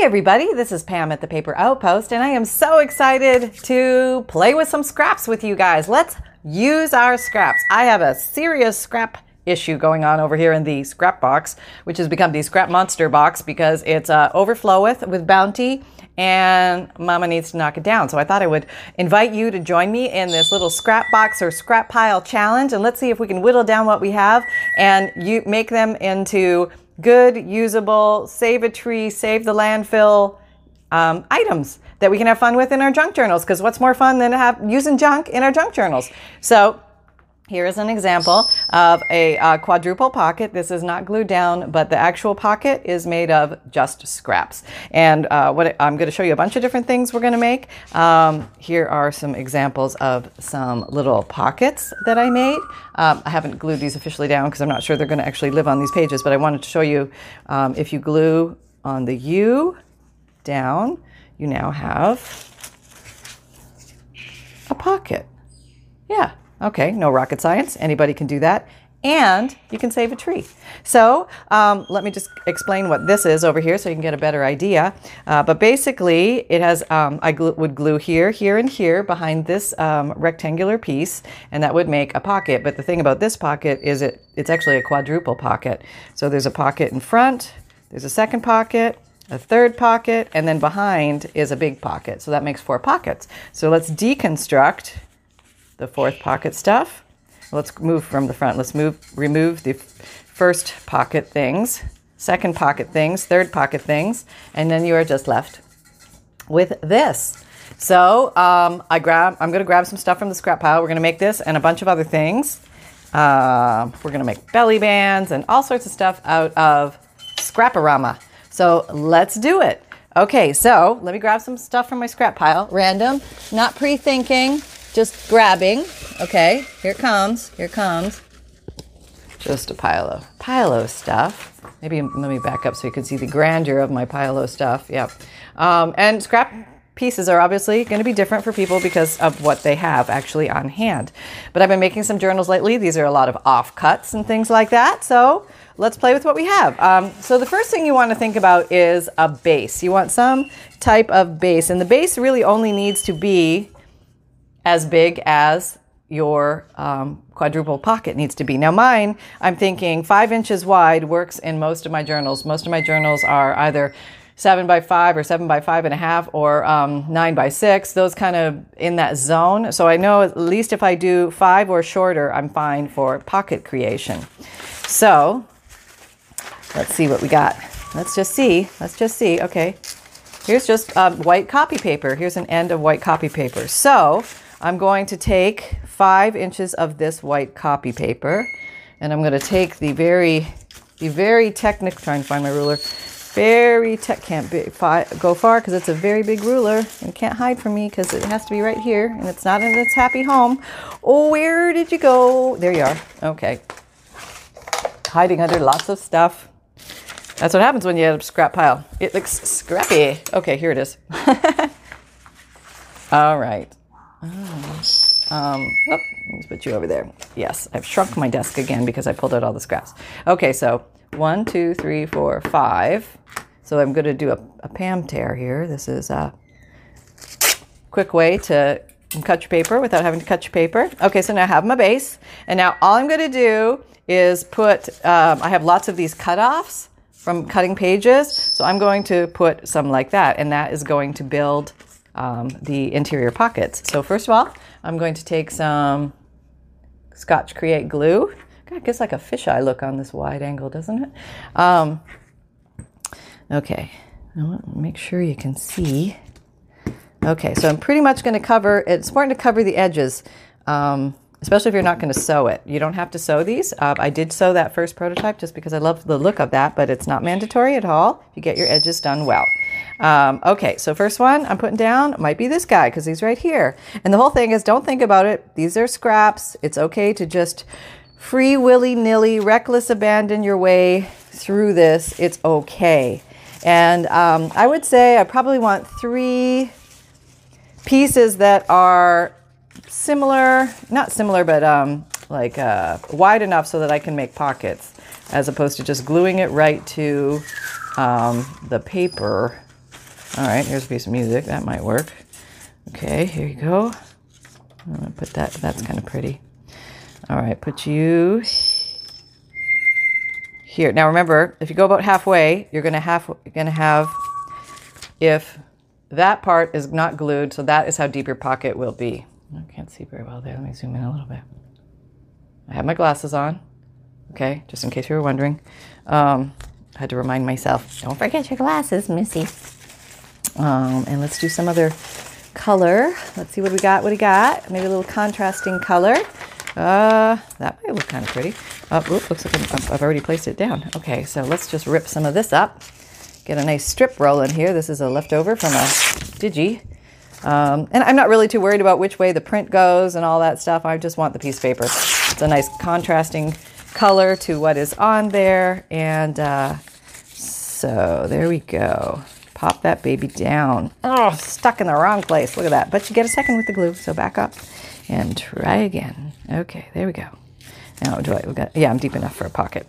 Hey everybody, this is Pam at the Paper Outpost, and I am so excited to play with some scraps with you guys. Let's use our scraps. I have a serious scrap issue going on over here in the scrap box, which has become the scrap monster box because it's uh, overfloweth with bounty and mama needs to knock it down. So I thought I would invite you to join me in this little scrap box or scrap pile challenge and let's see if we can whittle down what we have and you make them into good, usable, save a tree, save the landfill um, items that we can have fun with in our junk journals. Because what's more fun than have using junk in our junk journals? So here is an example of a uh, quadruple pocket. This is not glued down, but the actual pocket is made of just scraps. And uh, what I'm going to show you a bunch of different things we're going to make. Um, here are some examples of some little pockets that I made. Um, I haven't glued these officially down because I'm not sure they're going to actually live on these pages, but I wanted to show you um, if you glue on the U down, you now have a pocket. Yeah. Okay, no rocket science. Anybody can do that. And you can save a tree. So um, let me just explain what this is over here so you can get a better idea. Uh, but basically, it has, um, I gl- would glue here, here, and here behind this um, rectangular piece, and that would make a pocket. But the thing about this pocket is it, it's actually a quadruple pocket. So there's a pocket in front, there's a second pocket, a third pocket, and then behind is a big pocket. So that makes four pockets. So let's deconstruct the fourth pocket stuff. Let's move from the front. Let's move, remove the first pocket things, second pocket things, third pocket things, and then you are just left with this. So um, I grab, I'm going to grab some stuff from the scrap pile. We're going to make this and a bunch of other things. Uh, we're going to make belly bands and all sorts of stuff out of Scraparama. So let's do it. Okay, so let me grab some stuff from my scrap pile. Random, not pre-thinking just grabbing. Okay, here comes. Here comes. Just a pile of pile of stuff. Maybe let me back up so you can see the grandeur of my pile of stuff. Yep. um, and scrap pieces are obviously going to be different for people because of what they have actually on hand. But I've been making some journals lately. These are a lot of offcuts and things like that. So let's play with what we have. Um, so the first thing you want to think about is a base. You want some type of base, and the base really only needs to be as big as your um, quadruple pocket needs to be. Now, mine, I'm thinking five inches wide works in most of my journals. Most of my journals are either seven by five or seven by five and a half or um, nine by six, those kind of in that zone. So I know at least if I do five or shorter, I'm fine for pocket creation. So let's see what we got. Let's just see. Let's just see. Okay. Here's just uh, white copy paper. Here's an end of white copy paper. So I'm going to take five inches of this white copy paper and I'm going to take the very, the very technical, trying to find my ruler, very tech, can't be, fi, go far because it's a very big ruler and can't hide from me because it has to be right here and it's not in its happy home. Oh, where did you go? There you are. Okay. Hiding under lots of stuff. That's what happens when you have a scrap pile. It looks scrappy. Okay, here it is. All right. Oh. Um, oh, let's put you over there. Yes, I've shrunk my desk again because I pulled out all the scraps. Okay, so one, two, three, four, five. So I'm going to do a, a Pam tear here. This is a quick way to cut your paper without having to cut your paper. Okay, so now I have my base. And now all I'm going to do is put, um, I have lots of these cutoffs from cutting pages. So I'm going to put some like that. And that is going to build um, the interior pockets. So first of all, I'm going to take some Scotch Create glue. It gives like a fisheye look on this wide angle, doesn't it? Um, okay, make sure you can see. Okay, so I'm pretty much going to cover, it's important to cover the edges, um, especially if you're not going to sew it. You don't have to sew these. Uh, I did sew that first prototype just because I love the look of that, but it's not mandatory at all you get your edges done well. Um, okay, so first one I'm putting down might be this guy because he's right here. And the whole thing is don't think about it. These are scraps. It's okay to just free willy nilly, reckless abandon your way through this. It's okay. And um, I would say I probably want three pieces that are similar, not similar, but um, like uh, wide enough so that I can make pockets as opposed to just gluing it right to um, the paper All right, here's a piece of music. That might work. Okay, here you go. I'm gonna put that, that's kind of pretty. All right, put you here. Now remember, if you go about halfway, you're gonna have, you're gonna have, if that part is not glued, so that is how deep your pocket will be. I can't see very well there. Let me zoom in a little bit. I have my glasses on, okay, just in case you were wondering. Um, I had to remind myself, don't forget your glasses, Missy. Um, and let's do some other color. Let's see what we got. What we got? Maybe a little contrasting color. Uh, that might look kind of pretty. Oh, oops, looks like i I've already placed it down. Okay, so let's just rip some of this up. Get a nice strip roll in here. This is a leftover from a Digi. Um, and I'm not really too worried about which way the print goes and all that stuff. I just want the piece of paper. It's a nice contrasting color to what is on there. And uh, so there we go. Pop that baby down. Oh, stuck in the wrong place. Look at that. But you get a second with the glue, so back up and try again. Okay, there we go. Now, do I, we got, yeah, I'm deep enough for a pocket.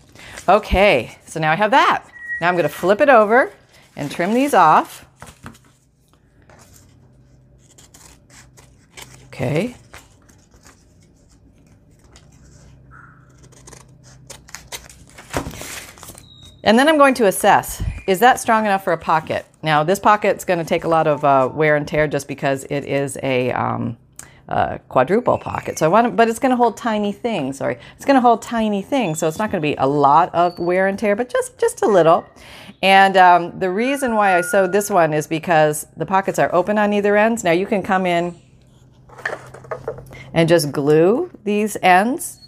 Okay, so now I have that. Now I'm going to flip it over and trim these off. Okay. And then I'm going to assess, is that strong enough for a pocket? Now this pocket's going to take a lot of uh, wear and tear just because it is a um, quadruple pocket. So I want to, but it's going to hold tiny things. Sorry, it's going to hold tiny things. So it's not going to be a lot of wear and tear, but just just a little. And um, the reason why I sewed this one is because the pockets are open on either ends. Now you can come in and just glue these ends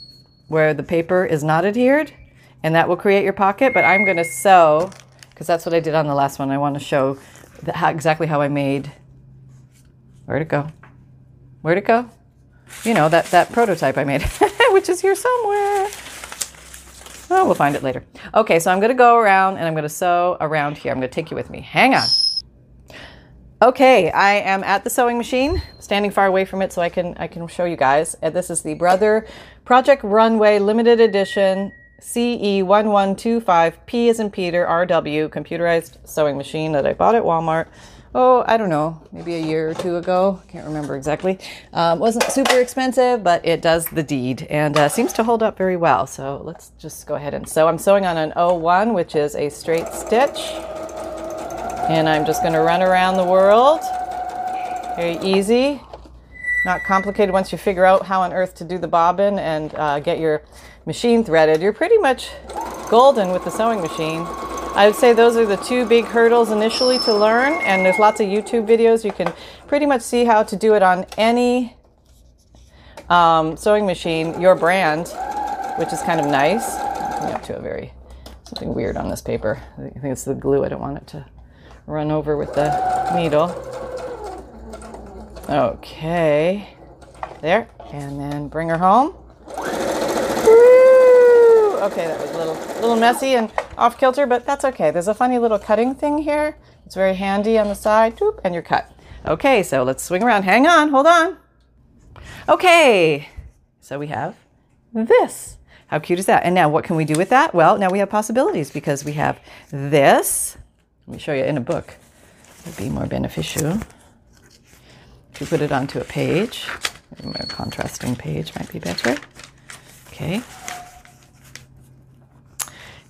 where the paper is not adhered and that will create your pocket. But I'm going to sew because that's what I did on the last one. I want to show the, how, exactly how I made. Where'd it go? Where'd it go? You know, that, that prototype I made, which is here somewhere. Oh, we'll find it later. Okay, so I'm going to go around and I'm going to sew around here. I'm going to take you with me. Hang on. Okay, I am at the sewing machine, standing far away from it so I can I can show you guys. And this is the Brother Project Runway Limited Edition CE1125P is in Peter RW computerized sewing machine that I bought at Walmart. Oh, I don't know, maybe a year or two ago. Can't remember exactly. Um, wasn't super expensive, but it does the deed and uh, seems to hold up very well. So let's just go ahead and sew. I'm sewing on an 01, which is a straight stitch. And I'm just going to run around the world. Very easy. Not complicated once you figure out how on earth to do the bobbin and uh, get your machine threaded. You're pretty much golden with the sewing machine. I would say those are the two big hurdles initially to learn, and there's lots of YouTube videos. You can pretty much see how to do it on any um, sewing machine, your brand, which is kind of nice. Up to a very something weird on this paper. I think it's the glue. I don't want it to run over with the needle. Okay, there, and then bring her home. Okay, that was a little, little messy and off kilter, but that's okay. There's a funny little cutting thing here. It's very handy on the side, Whoop, and you're cut. Okay, so let's swing around. Hang on, hold on. Okay, so we have this. How cute is that? And now what can we do with that? Well, now we have possibilities because we have this. Let me show you in a book. It would be more beneficial to put it onto a page. A contrasting page might be better. Okay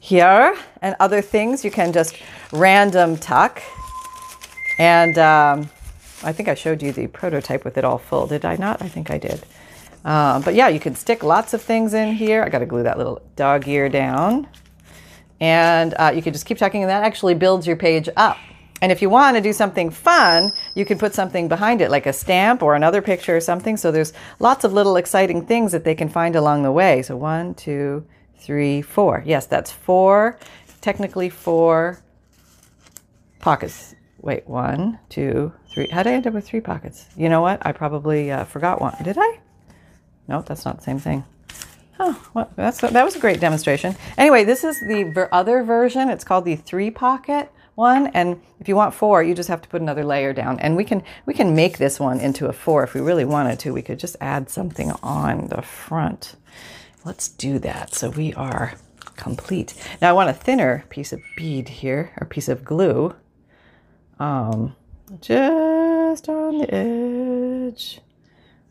here and other things you can just random tuck. And um, I think I showed you the prototype with it all full. Did I not? I think I did. Um, but yeah, you can stick lots of things in here. I got to glue that little dog ear down. And uh, you can just keep tucking, and that actually builds your page up. And if you want to do something fun, you can put something behind it, like a stamp or another picture or something. So there's lots of little exciting things that they can find along the way. So one, two, three, four. Yes, that's four, technically four pockets. Wait, one, two, three. How did I end up with three pockets? You know what? I probably uh, forgot one. Did I? No, that's not the same thing. Oh, well, that's that was a great demonstration. Anyway, this is the ver- other version. It's called the three pocket one, and if you want four, you just have to put another layer down. And we can we can make this one into a four if we really wanted to. We could just add something on the front. Let's do that. So we are complete. Now I want a thinner piece of bead here, or piece of glue. Um, just on the edge.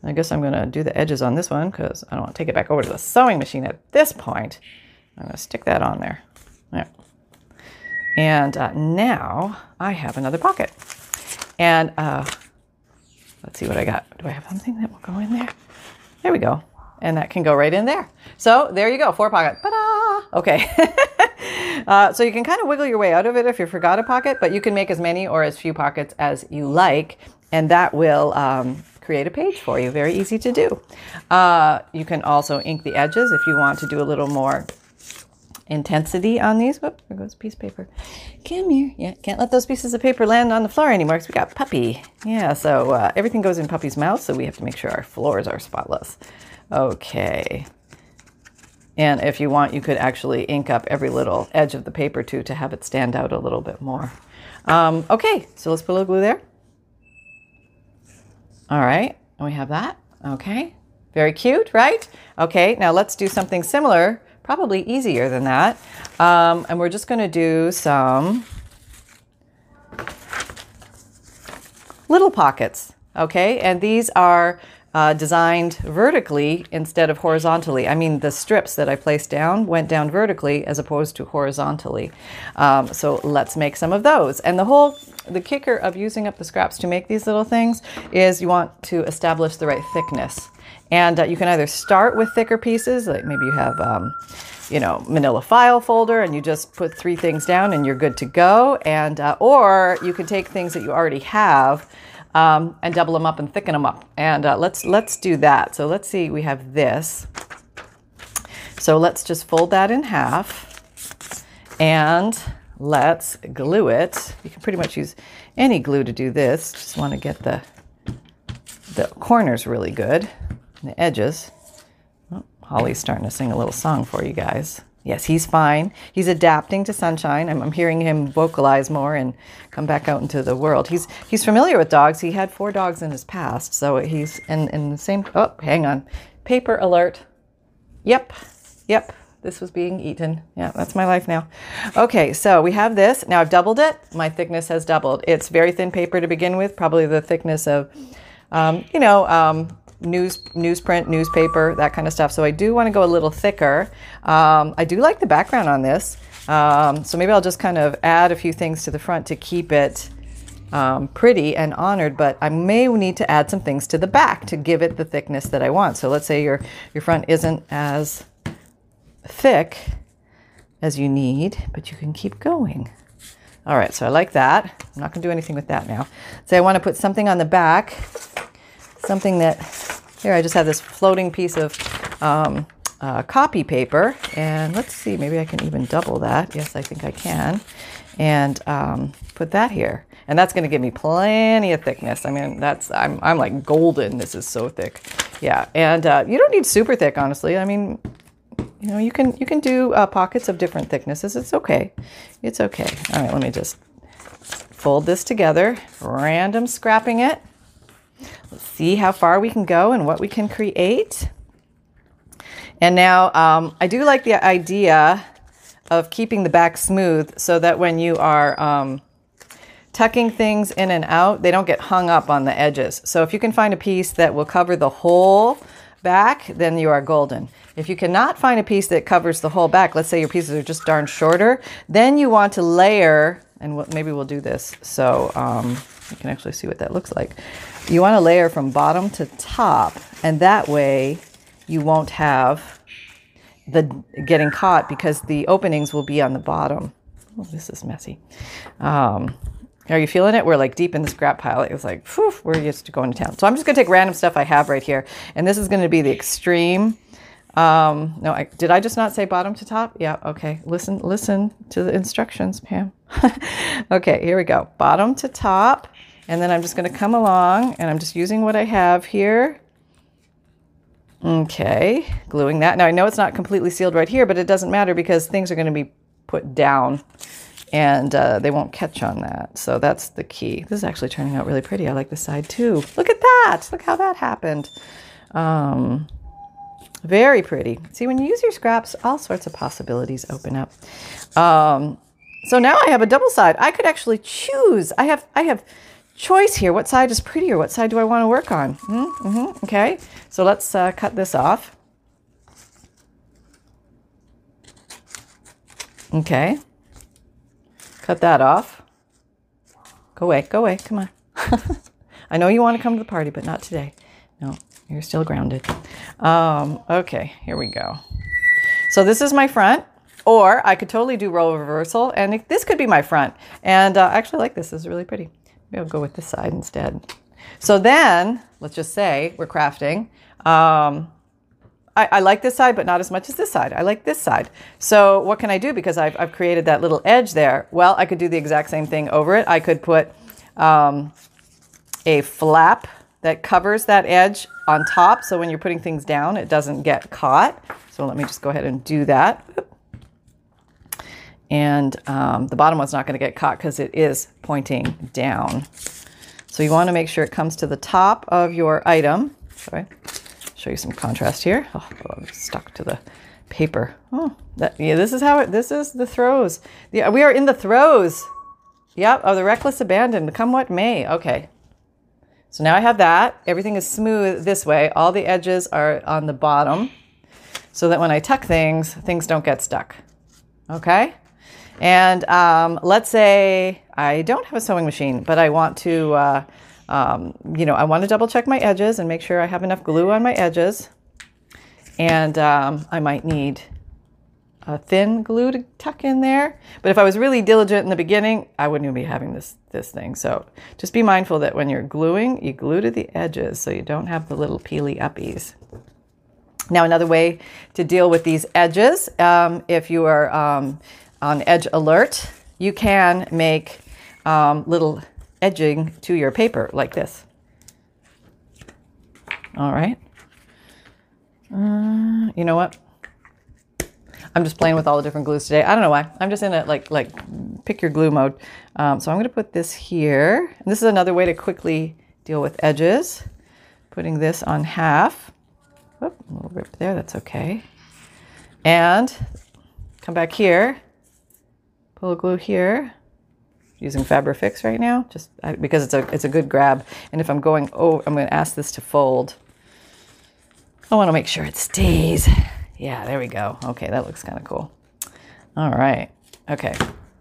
I guess I'm going to do the edges on this one because I don't want to take it back over to the sewing machine at this point. I'm going to stick that on there. Yeah. And uh, now I have another pocket. And uh, let's see what I got. Do I have something that will go in there? There we go. And that can go right in there. So there you go, four pocket. Ta-da! Okay. uh, so you can kind of wiggle your way out of it if you forgot a pocket, but you can make as many or as few pockets as you like, and that will um, create a page for you. Very easy to do. Uh, you can also ink the edges if you want to do a little more intensity on these. There goes a piece of paper. Come here. Yeah, can't let those pieces of paper land on the floor anymore because we got puppy. Yeah, so uh, everything goes in puppy's mouth, so we have to make sure our floors are spotless. Okay. And if you want, you could actually ink up every little edge of the paper too to have it stand out a little bit more. Um, okay, so let's put a little glue there. All right, and we have that. Okay, very cute, right? Okay, now let's do something similar, probably easier than that. Um, and we're just to do some little pockets. Okay, and these are uh, designed vertically instead of horizontally. I mean, the strips that I placed down went down vertically as opposed to horizontally. Um, so let's make some of those. And the whole, the kicker of using up the scraps to make these little things is you want to establish the right thickness. And uh, you can either start with thicker pieces, like maybe you have, um, you know, manila file folder and you just put three things down and you're good to go. And, uh, or you can take things that you already have um, and double them up and thicken them up. And uh, let's let's do that. So let's see, we have this. So let's just fold that in half and let's glue it. You can pretty much use any glue to do this. Just want to get the the corners really good, the edges. Oh, Holly's starting to sing a little song for you guys. Yes, he's fine. He's adapting to sunshine. I'm, I'm, hearing him vocalize more and come back out into the world. He's he's familiar with dogs. He had four dogs in his past, so he's in in the same. Oh, hang on, paper alert. Yep, yep. This was being eaten. Yeah, that's my life now. Okay, so we have this. Now I've doubled it. My thickness has doubled. It's very thin paper to begin with, probably the thickness of, um, you know, um, news newsprint, newspaper, that kind of stuff. So I do want to go a little thicker. Um, I do like the background on this. Um, so maybe I'll just kind of add a few things to the front to keep it um, pretty and honored, but I may need to add some things to the back to give it the thickness that I want. So let's say your, your front isn't as thick as you need, but you can keep going. All right, so I like that. I'm not gonna do anything with that now. So I wanna put something on the back, something that here, I just have this floating piece of um, uh, copy paper. And let's see, maybe I can even double that. Yes, I think I can. And um, put that here. And that's going to give me plenty of thickness. I mean, that's, I'm, I'm like golden. This is so thick. Yeah. And uh, you don't need super thick, honestly. I mean, you know, you can, you can do uh, pockets of different thicknesses. It's okay. It's okay. All right, let me just fold this together, random scrapping it. Let's see how far we can go and what we can create. And now um, I do like the idea of keeping the back smooth so that when you are um, tucking things in and out, they don't get hung up on the edges. So if you can find a piece that will cover the whole back, then you are golden. If you cannot find a piece that covers the whole back, let's say your pieces are just darn shorter, then you want to layer, and maybe we'll do this so um, you can actually see what that looks like. You want to layer from bottom to top, and that way you won't have the getting caught because the openings will be on the bottom. Oh, this is messy. Um, are you feeling it? We're like deep in the scrap pile. It was like, we're used to going to town. So I'm just going to take random stuff I have right here, and this is going to be the extreme. Um, no, I, did I just not say bottom to top? Yeah, okay. Listen, listen to the instructions, Pam. okay, here we go. Bottom to top. And then I'm just going to come along and I'm just using what I have here. Okay, gluing that. Now I know it's not completely sealed right here, but it doesn't matter because things are going to be put down and uh, they won't catch on that. So that's the key. This is actually turning out really pretty. I like the side too. Look at that. Look how that happened. Um, very pretty. See, when you use your scraps, all sorts of possibilities open up. Um, so now I have a double side. I could actually choose. I have I have choice here. What side is prettier? What side do I want to work on? Mm-hmm, mm-hmm, okay, so let's uh, cut this off. Okay, cut that off. Go away, go away, come on. I know you want to come to the party, but not today. No, you're still grounded. Um, okay, here we go. So this is my front. Or I could totally do role reversal, and it, this could be my front. And uh, I actually like this. This is really pretty. Maybe I'll go with this side instead. So then, let's just say we're crafting. Um, I, I, like this side, but not as much as this side. I like this side. So what can I do? Because I've, I've created that little edge there. Well, I could do the exact same thing over it. I could put um, a flap that covers that edge on top. So when you're putting things down, it doesn't get caught. So let me just go ahead and do that and um, the bottom one's not going to get caught because it is pointing down. So you want to make sure it comes to the top of your item. Sorry, show you some contrast here. Oh, I'm stuck to the paper. Oh, that, yeah, this is how it, this is the throes. Yeah, we are in the throes. Yep, of the reckless abandon, come what may. Okay. So now I have that. Everything is smooth this way. All the edges are on the bottom so that when I tuck things, things don't get stuck. Okay? And um, let's say I don't have a sewing machine, but I want to, uh, um, you know, I want to double check my edges and make sure I have enough glue on my edges. And um, I might need a thin glue to tuck in there. But if I was really diligent in the beginning, I wouldn't even be having this, this thing. So just be mindful that when you're gluing, you glue to the edges so you don't have the little peely uppies. Now, another way to deal with these edges, um, if you are um, on Edge Alert, you can make um, little edging to your paper like this. All right. Uh, you know what? I'm just playing with all the different glues today. I don't know why. I'm just in a like like pick your glue mode. Um, so I'm going to put this here. And this is another way to quickly deal with edges. Putting this on half. Oop, a little rip there. That's okay. And come back here pull a glue here using Fabrifix right now, just because it's a it's a good grab. And if I'm going, oh, I'm going to ask this to fold. I want to make sure it stays. Yeah, there we go. Okay, that looks kind of cool. All right. Okay.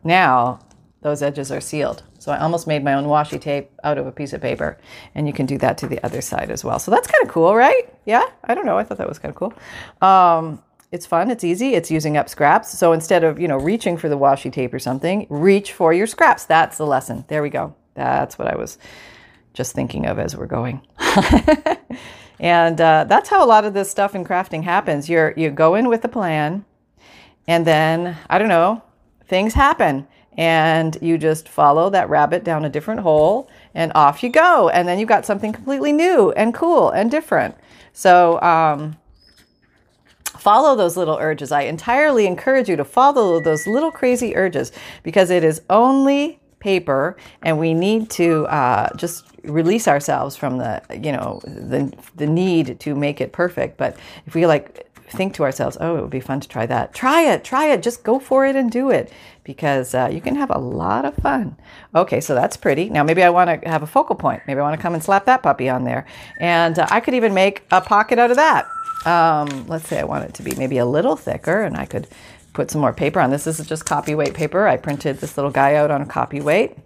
Now those edges are sealed. So I almost made my own washi tape out of a piece of paper, and you can do that to the other side as well. So that's kind of cool, right? Yeah, I don't know. I thought that was kind of cool. Um, it's fun, it's easy, it's using up scraps. So instead of, you know, reaching for the washi tape or something, reach for your scraps. That's the lesson. There we go. That's what I was just thinking of as we're going. and uh, that's how a lot of this stuff in crafting happens. You're you go in with a plan, and then I don't know, things happen, and you just follow that rabbit down a different hole, and off you go, and then you've got something completely new and cool and different. So um, follow those little urges. I entirely encourage you to follow those little crazy urges because it is only paper and we need to uh, just release ourselves from the you know the the need to make it perfect. But if we like think to ourselves oh it would be fun to try that try it try it. Just go for it and do it because uh, you can have a lot of fun. Okay so that's pretty. Now maybe i want to have a focal point. Maybe i want to come and slap that puppy on there. And uh, i could even make a pocket out of that. Um, let's say I want it to be maybe a little thicker and I could put some more paper on this. This is just copy weight paper. I printed this little guy out on copy weight.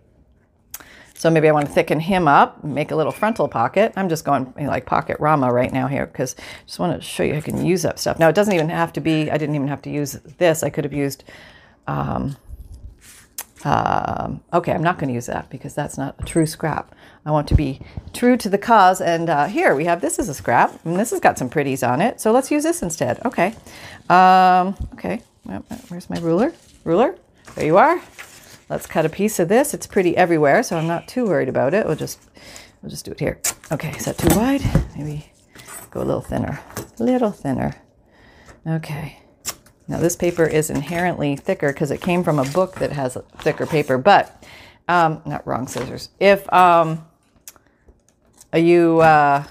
So maybe I want to thicken him up, make a little frontal pocket. I'm just going like pocket Rama right now here because I just want to show you I can use up stuff. Now it doesn't even have to be, I didn't even have to use this. I could have used um, um, okay, I'm not going to use that because that's not a true scrap. I want to be true to the cause. And uh, here we have this is a scrap, and this has got some pretties on it. So let's use this instead. Okay. Um, okay. Where's my ruler? Ruler? There you are. Let's cut a piece of this. It's pretty everywhere, so I'm not too worried about it. We'll just we'll just do it here. Okay, is that too wide? Maybe go a little thinner. A little thinner. Okay. Now this paper is inherently thicker because it came from a book that has thicker paper, but um, not wrong scissors. If um, you, uh,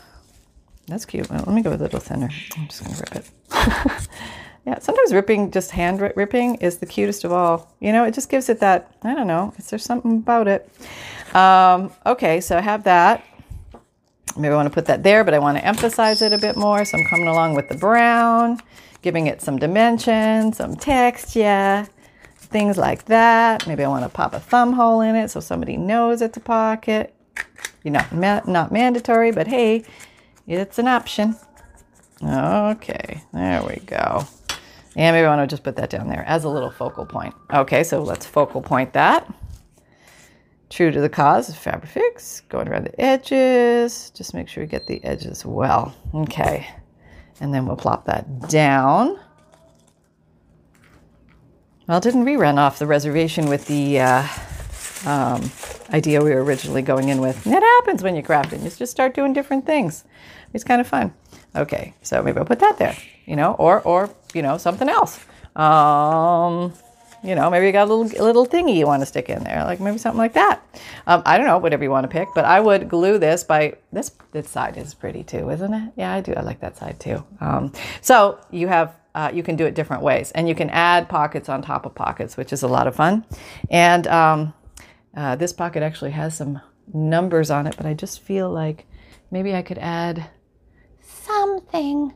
that's cute. Well, let me go a little thinner. I'm just gonna rip it. yeah, sometimes ripping, just hand ripping, is the cutest of all. You know, it just gives it that. I don't know. Is there something about it? Um, okay, so I have that. Maybe I want to put that there, but I want to emphasize it a bit more. So I'm coming along with the brown, giving it some dimension, some texture, things like that. Maybe I want to pop a thumb hole in it so somebody knows it's a pocket. You're not, ma- not mandatory, but hey, it's an option. Okay, there we go. And maybe I want to just put that down there as a little focal point. Okay, so let's focal point that. True to the cause of Fabrifix, going around the edges. Just make sure you get the edges well. Okay. And then we'll plop that down. Well, didn't we run off the reservation with the uh, um, idea we were originally going in with? And it happens when you craft it. You just start doing different things. It's kind of fun. Okay, so maybe I'll put that there, you know, or, or you know, something else. Um, you know, maybe you got a little little thingy you want to stick in there, like maybe something like that. Um, I don't know, whatever you want to pick, but I would glue this by this. This side is pretty too, isn't it? Yeah, I do. I like that side too. Um, so you have uh, you can do it different ways, and you can add pockets on top of pockets, which is a lot of fun. And um, uh, this pocket actually has some numbers on it, but I just feel like maybe I could add something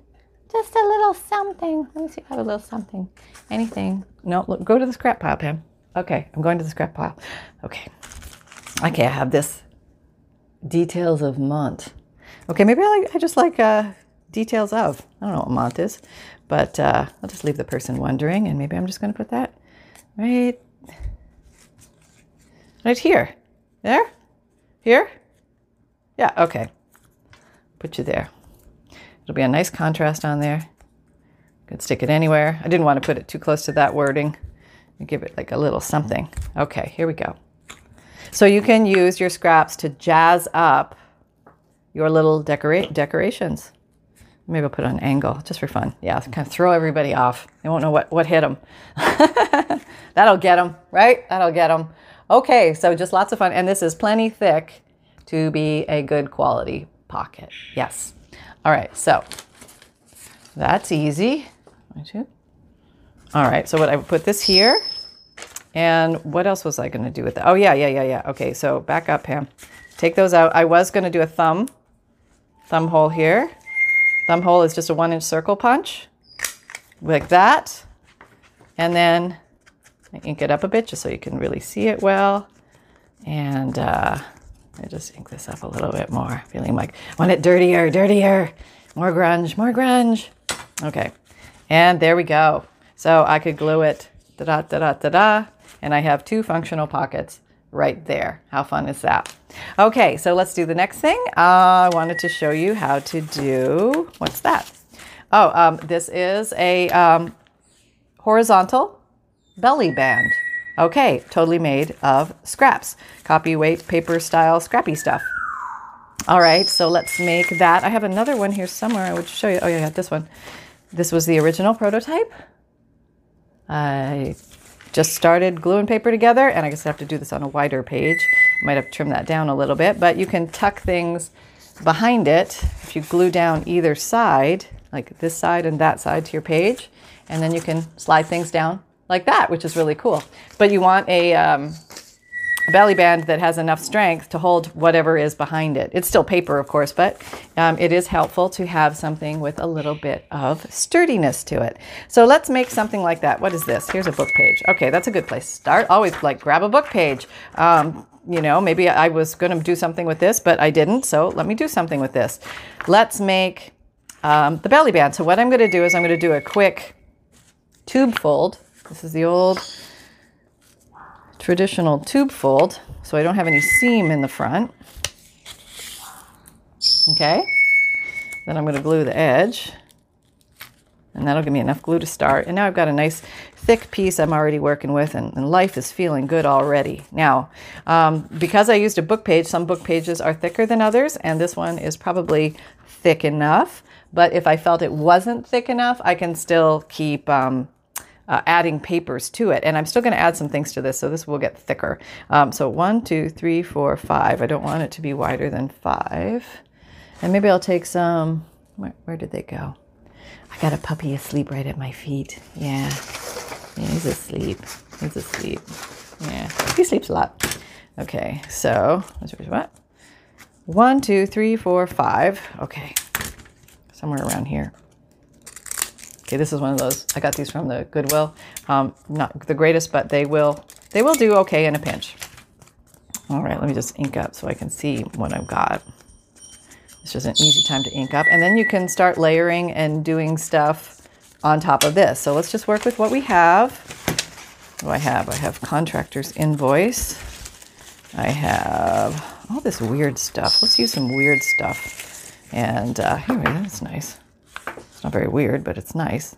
just a little something. Let me see if I have a little something. Anything. No, look, go to the scrap pile, Pam. Okay, I'm going to the scrap pile. Okay. Okay, I have this details of Mont. Okay, maybe I, like, I just like uh, details of. I don't know what Mont is, but uh, I'll just leave the person wondering, and maybe I'm just going to put that right, right here. There? Here? Yeah, okay. Put you there. It'll be a nice contrast on there. Could stick it anywhere. I didn't want to put it too close to that wording. Give it like a little something. Okay, here we go. So you can use your scraps to jazz up your little decora- decorations. Maybe I'll put an angle just for fun. Yeah, kind of throw everybody off. They won't know what, what hit them. That'll get them, right? That'll get them. Okay, so just lots of fun. And this is plenty thick to be a good quality pocket. Yes. All right, so that's easy. All right, so what I put this here, and what else was I going to do with that? Oh yeah, yeah, yeah, yeah. Okay, so back up, Pam. Take those out. I was going to do a thumb, thumb hole here. Thumb hole is just a one inch circle punch, like that, and then I ink it up a bit just so you can really see it well, and. Uh, I just ink this up a little bit more, feeling like I want it dirtier, dirtier, more grunge, more grunge. Okay, and there we go. So I could glue it, da da da da da da, and I have two functional pockets right there. How fun is that? Okay, so let's do the next thing. Uh, I wanted to show you how to do, what's that? Oh, um, this is a um, horizontal belly band. Okay, totally made of scraps. Copy weight, paper style, scrappy stuff. All right, so let's make that. I have another one here somewhere. I would show you. Oh, yeah, this one. This was the original prototype. I just started glue and paper together, and I guess I have to do this on a wider page. I might have to trim that down a little bit, but you can tuck things behind it if you glue down either side, like this side and that side to your page, and then you can slide things down like that, which is really cool. But you want a, um, a belly band that has enough strength to hold whatever is behind it. It's still paper, of course, but um, it is helpful to have something with a little bit of sturdiness to it. So let's make something like that. What is this? Here's a book page. Okay, that's a good place to start. Always like grab a book page. Um, you know, maybe I was going to do something with this, but I didn't. So let me do something with this. Let's make um, the belly band. So what I'm going to do is I'm going to do a quick tube fold this is the old traditional tube fold, so I don't have any seam in the front. Okay, then I'm going to glue the edge, and that'll give me enough glue to start. And now I've got a nice thick piece I'm already working with, and, and life is feeling good already. Now, um, because I used a book page, some book pages are thicker than others, and this one is probably thick enough. But if I felt it wasn't thick enough, I can still keep um, uh, adding papers to it. And I'm still going to add some things to this, so this will get thicker. Um, so one, two, three, four, five. I don't want it to be wider than five. And maybe I'll take some, where, where did they go? I got a puppy asleep right at my feet. Yeah. yeah he's asleep. He's asleep. Yeah, he sleeps a lot. Okay, so what? One, two, three, four, five. Okay, somewhere around here. Okay, this is one of those. I got these from the Goodwill. Um, not the greatest, but they will they will do okay in a pinch. All right, let me just ink up so I can see what I've got. It's just an easy time to ink up, and then you can start layering and doing stuff on top of this. So let's just work with what we have. What do I have? I have contractor's invoice. I have all this weird stuff. Let's use some weird stuff. And uh, here we go. That's nice. Not very weird, but it's nice.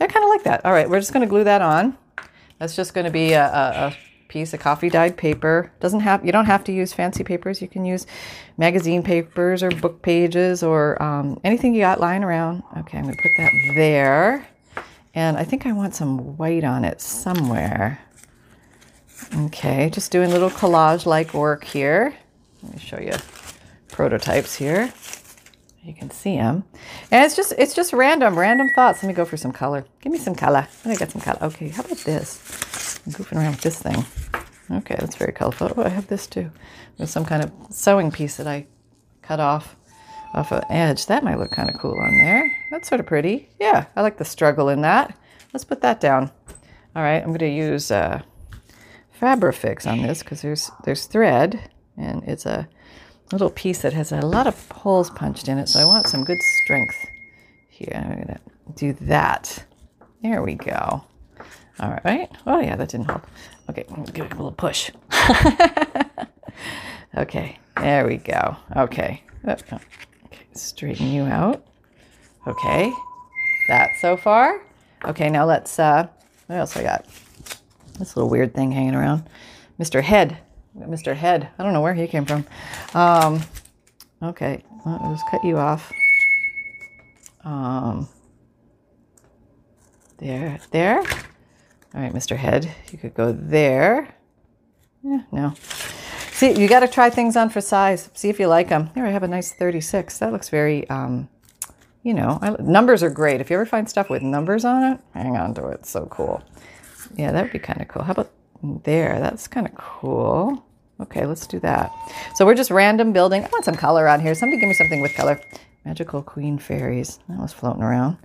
I kind of like that. All right, we're just going to glue that on. That's just going to be a, a, a piece of coffee dyed paper. Doesn't have you don't have to use fancy papers. You can use magazine papers or book pages or um, anything you got lying around. Okay, I'm going to put that there. And I think I want some white on it somewhere. Okay, just doing little collage like work here. Let me show you prototypes here. You can see them. And it's just it's just random, random thoughts. Let me go for some color. Give me some color. Let me get some color. Okay, how about this? I'm goofing around with this thing. Okay, that's very colorful. Oh, I have this too. There's some kind of sewing piece that I cut off off an edge. That might look kind of cool on there. That's sort of pretty. Yeah, I like the struggle in that. Let's put that down. All right, I'm going to use uh, Fabrifix on this because there's there's thread and it's a little piece that has a lot of holes punched in it, so I want some good strength here. I'm going to do that. There we go. All right. Oh, yeah, that didn't hold. Okay, give it a little push. okay, there we go. Okay. Okay, straighten you out. Okay, that so far. Okay, now let's, uh, what else I got? This little weird thing hanging around. Mr. Head. Mr. Head. I don't know where he came from. Um, okay, I'll just cut you off. Um, there, there. All right, Mr. Head, you could go there. Yeah, no. See, you got to try things on for size. See if you like them. Here, I have a nice 36. That looks very, um, you know, I, numbers are great. If you ever find stuff with numbers on it, hang on to it. It's so cool. Yeah, that would be kind of cool. How about there? That's kind of cool. Okay, let's do that. So we're just random building. I want some color on here. Somebody give me something with color. Magical Queen Fairies. That was floating around.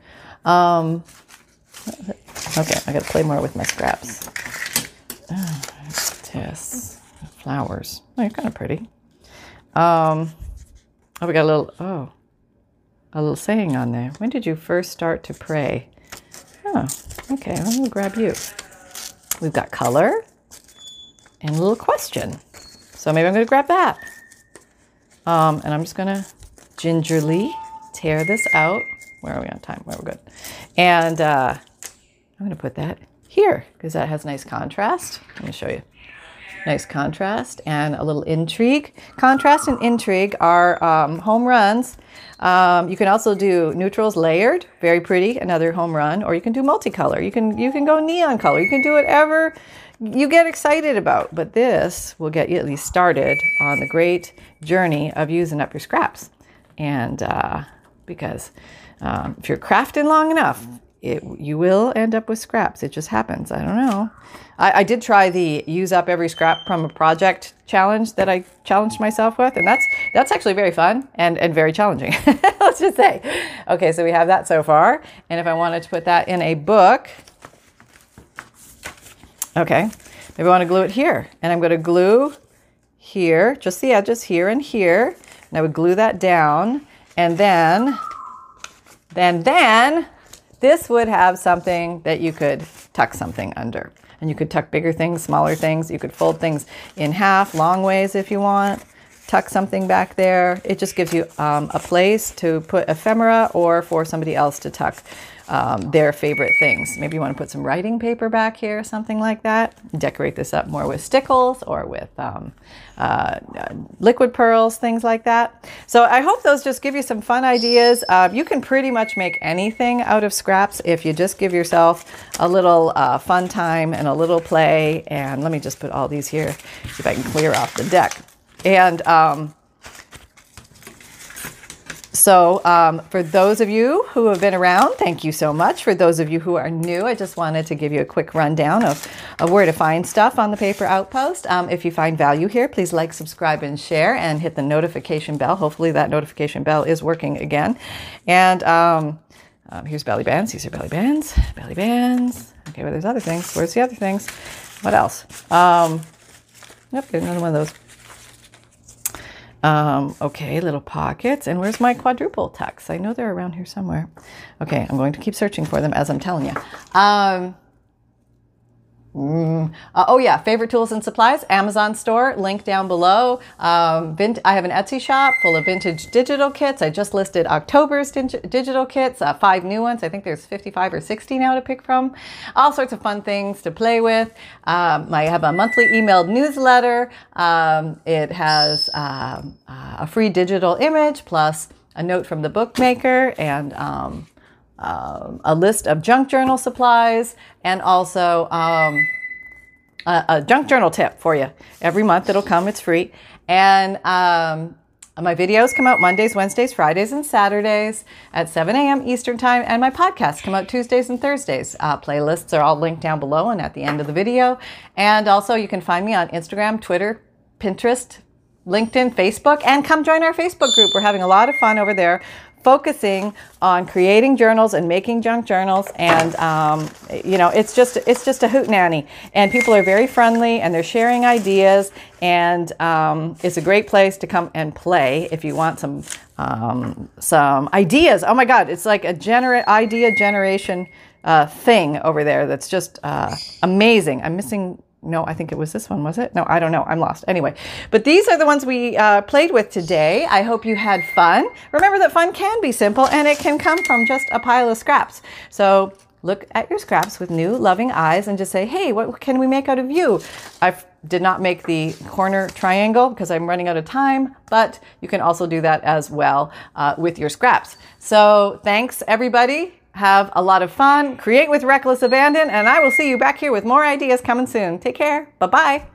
Um, okay, I got to play more with my scraps. Oh, yes, flowers. Oh, you're kind of pretty. Um, oh, we got a little, oh, a little saying on there. When did you first start to pray? Oh, okay, I'm to grab you. We've got color and a little question. So maybe I'm going to grab that. Um, and I'm just going to gingerly tear this out. Where are we on time? Where we're good. And uh, I'm going to put that here because that has nice contrast. Let me show you. Nice contrast and a little intrigue. Contrast and intrigue are um, home runs. Um, you can also do neutrals layered, very pretty, another home run, or you can do multicolor. You can you can go neon color. You can do whatever you get excited about. But this will get you at least started on the great journey of using up your scraps. And uh, because um, if you're crafting long enough, it, you will end up with scraps. It just happens. I don't know. I, I, did try the use up every scrap from a project challenge that I challenged myself with, and that's that's actually very fun and, and very challenging. Let's just say. Okay, so we have that so far. And if I wanted to put that in a book, Okay, maybe I want to glue it here. And I'm going to glue here, just the edges here and here. And I would glue that down. And then, then, then, this would have something that you could tuck something under. And you could tuck bigger things, smaller things. You could fold things in half, long ways if you want. Tuck something back there. It just gives you um, a place to put ephemera or for somebody else to tuck um, their favorite things. Maybe you want to put some writing paper back here, something like that. Decorate this up more with stickles or with um, uh, liquid pearls, things like that. So I hope those just give you some fun ideas. Uh, you can pretty much make anything out of scraps if you just give yourself a little uh, fun time and a little play. And let me just put all these here, see if I can clear off the deck. And um, so, um, for those of you who have been around, thank you so much. For those of you who are new, I just wanted to give you a quick rundown of of where to find stuff on the Paper Outpost. Um, if you find value here, please like, subscribe, and share, and hit the notification bell. Hopefully, that notification bell is working again. And um, um, here's belly bands. These are belly bands. Belly bands. Okay, well, there's other things. Where's the other things? What else? Um, there's another one of those. Um, okay, little pockets. And where's my quadruple tucks? I know they're around here somewhere. Okay, I'm going to keep searching for them as I'm telling you. Um, Mm. Uh, oh yeah, favorite tools and supplies, Amazon store, link down below. Um, I have an Etsy shop full of vintage digital kits. I just listed October's dig- digital kits, uh, five new ones. I think there's 55 or 60 now to pick from. All sorts of fun things to play with. Um, I have a monthly emailed newsletter. Um, it has um, uh, a free digital image plus a note from the bookmaker and um, um, a list of junk journal supplies, and also um, a, a, junk journal tip for you. Every month it'll come, it's free. And um, my videos come out Mondays, Wednesdays, Fridays, and Saturdays at 7 a.m. Eastern Time, and my podcasts come out Tuesdays and Thursdays. Uh, playlists are all linked down below and at the end of the video. And also, you can find me on Instagram, Twitter, Pinterest, LinkedIn, Facebook, and come join our Facebook group. We're having a lot of fun over there focusing on creating journals and making junk journals and um, you know it's just it's just a hoot nanny and people are very friendly and they're sharing ideas and um, it's a great place to come and play if you want some um, some ideas. Oh my god it's like a gener- idea generation uh, thing over there that's just uh, amazing. I'm missing no, I think it was this one, was it? No, I don't know. I'm lost. Anyway, but these are the ones we uh, played with today. I hope you had fun. Remember that fun can be simple and it can come from just a pile of scraps. So look at your scraps with new loving eyes and just say, hey, what can we make out of you? I did not make the corner triangle because I'm running out of time, but you can also do that as well uh, with your scraps. So thanks, everybody. Have a lot of fun, create with reckless abandon, and I will see you back here with more ideas coming soon. Take care. Bye bye.